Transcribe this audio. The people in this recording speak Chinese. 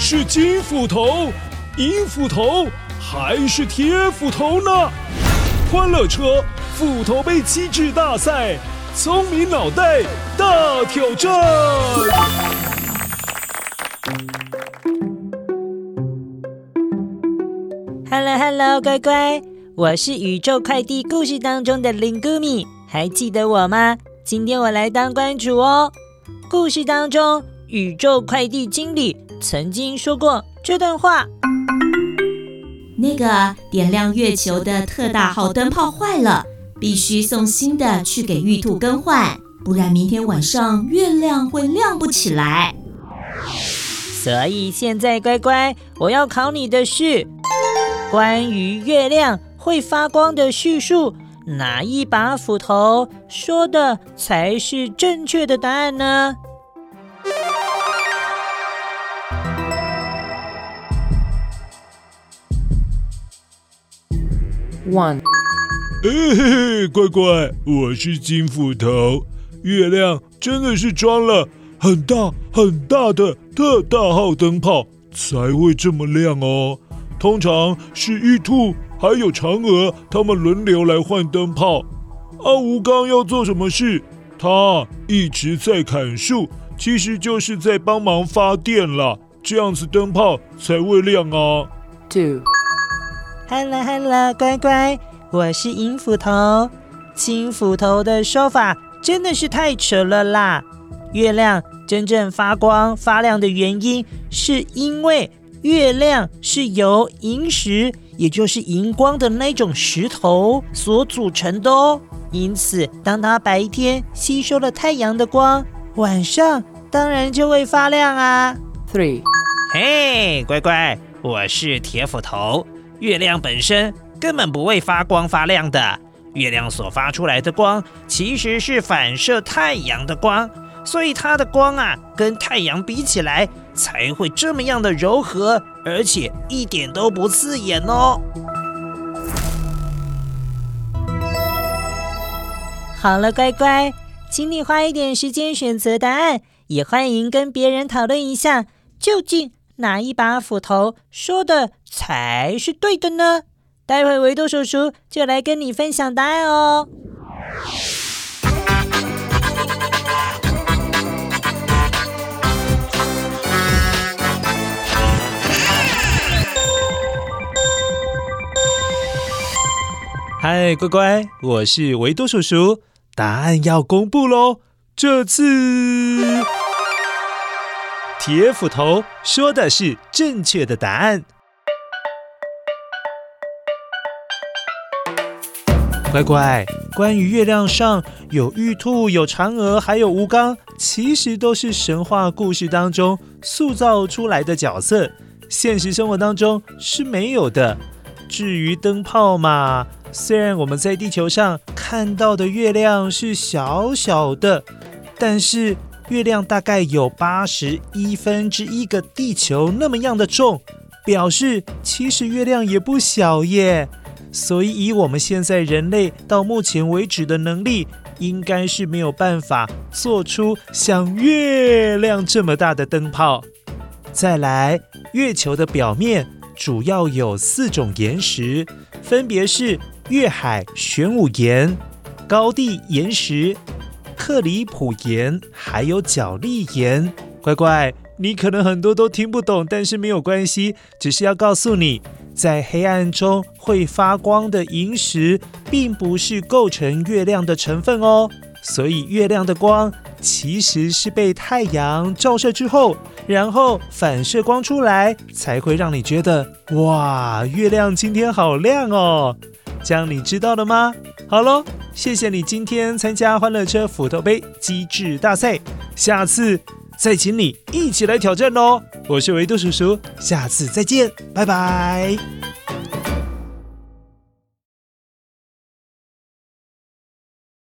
是金斧头、银斧头还是铁斧头呢？欢乐车斧头杯机制大赛，聪明脑袋大挑战。Hello Hello，乖乖，我是宇宙快递故事当中的林谷米，还记得我吗？今天我来当关主哦。故事当中，宇宙快递经理曾经说过这段话。那个点亮月球的特大号灯泡坏了，必须送新的去给玉兔更换，不然明天晚上月亮会亮不起来。所以现在乖乖，我要考你的是关于月亮会发光的叙述，哪一把斧头说的才是正确的答案呢？One，嘿嘿嘿，乖乖，我是金斧头。月亮真的是装了很大很大的特大号灯泡才会这么亮哦。通常是玉兔还有嫦娥他们轮流来换灯泡。啊，吴刚要做什么事？他一直在砍树，其实就是在帮忙发电啦。这样子灯泡才会亮啊。Two。Hello Hello，乖乖，我是银斧头。金斧头的说法真的是太扯了啦！月亮真正发光发亮的原因，是因为月亮是由银石，也就是荧光的那种石头所组成的哦。因此，当它白天吸收了太阳的光，晚上当然就会发亮啊。Three，嘿，乖乖，我是铁斧头。月亮本身根本不会发光发亮的，月亮所发出来的光其实是反射太阳的光，所以它的光啊，跟太阳比起来才会这么样的柔和，而且一点都不刺眼哦。好了，乖乖，请你花一点时间选择答案，也欢迎跟别人讨论一下，究竟哪一把斧头说的才是对的呢？待会维多叔叔就来跟你分享答案哦。嗨，乖乖，我是维多叔叔，答案要公布喽！这次。铁斧头说的是正确的答案。乖乖，关于月亮上有玉兔、有嫦娥，还有吴刚，其实都是神话故事当中塑造出来的角色，现实生活当中是没有的。至于灯泡嘛，虽然我们在地球上看到的月亮是小小的，但是。月亮大概有八十一分之一个地球那么样的重，表示其实月亮也不小耶。所以以我们现在人类到目前为止的能力，应该是没有办法做出像月亮这么大的灯泡。再来，月球的表面主要有四种岩石，分别是月海玄武岩、高地岩石。克里普岩还有角礫岩，乖乖，你可能很多都听不懂，但是没有关系，只是要告诉你，在黑暗中会发光的萤石，并不是构成月亮的成分哦。所以月亮的光其实是被太阳照射之后，然后反射光出来，才会让你觉得哇，月亮今天好亮哦。这样你知道了吗？好喽，谢谢你今天参加欢乐车斧头杯机智大赛，下次再请你一起来挑战哦。我是维多叔叔，下次再见，拜拜。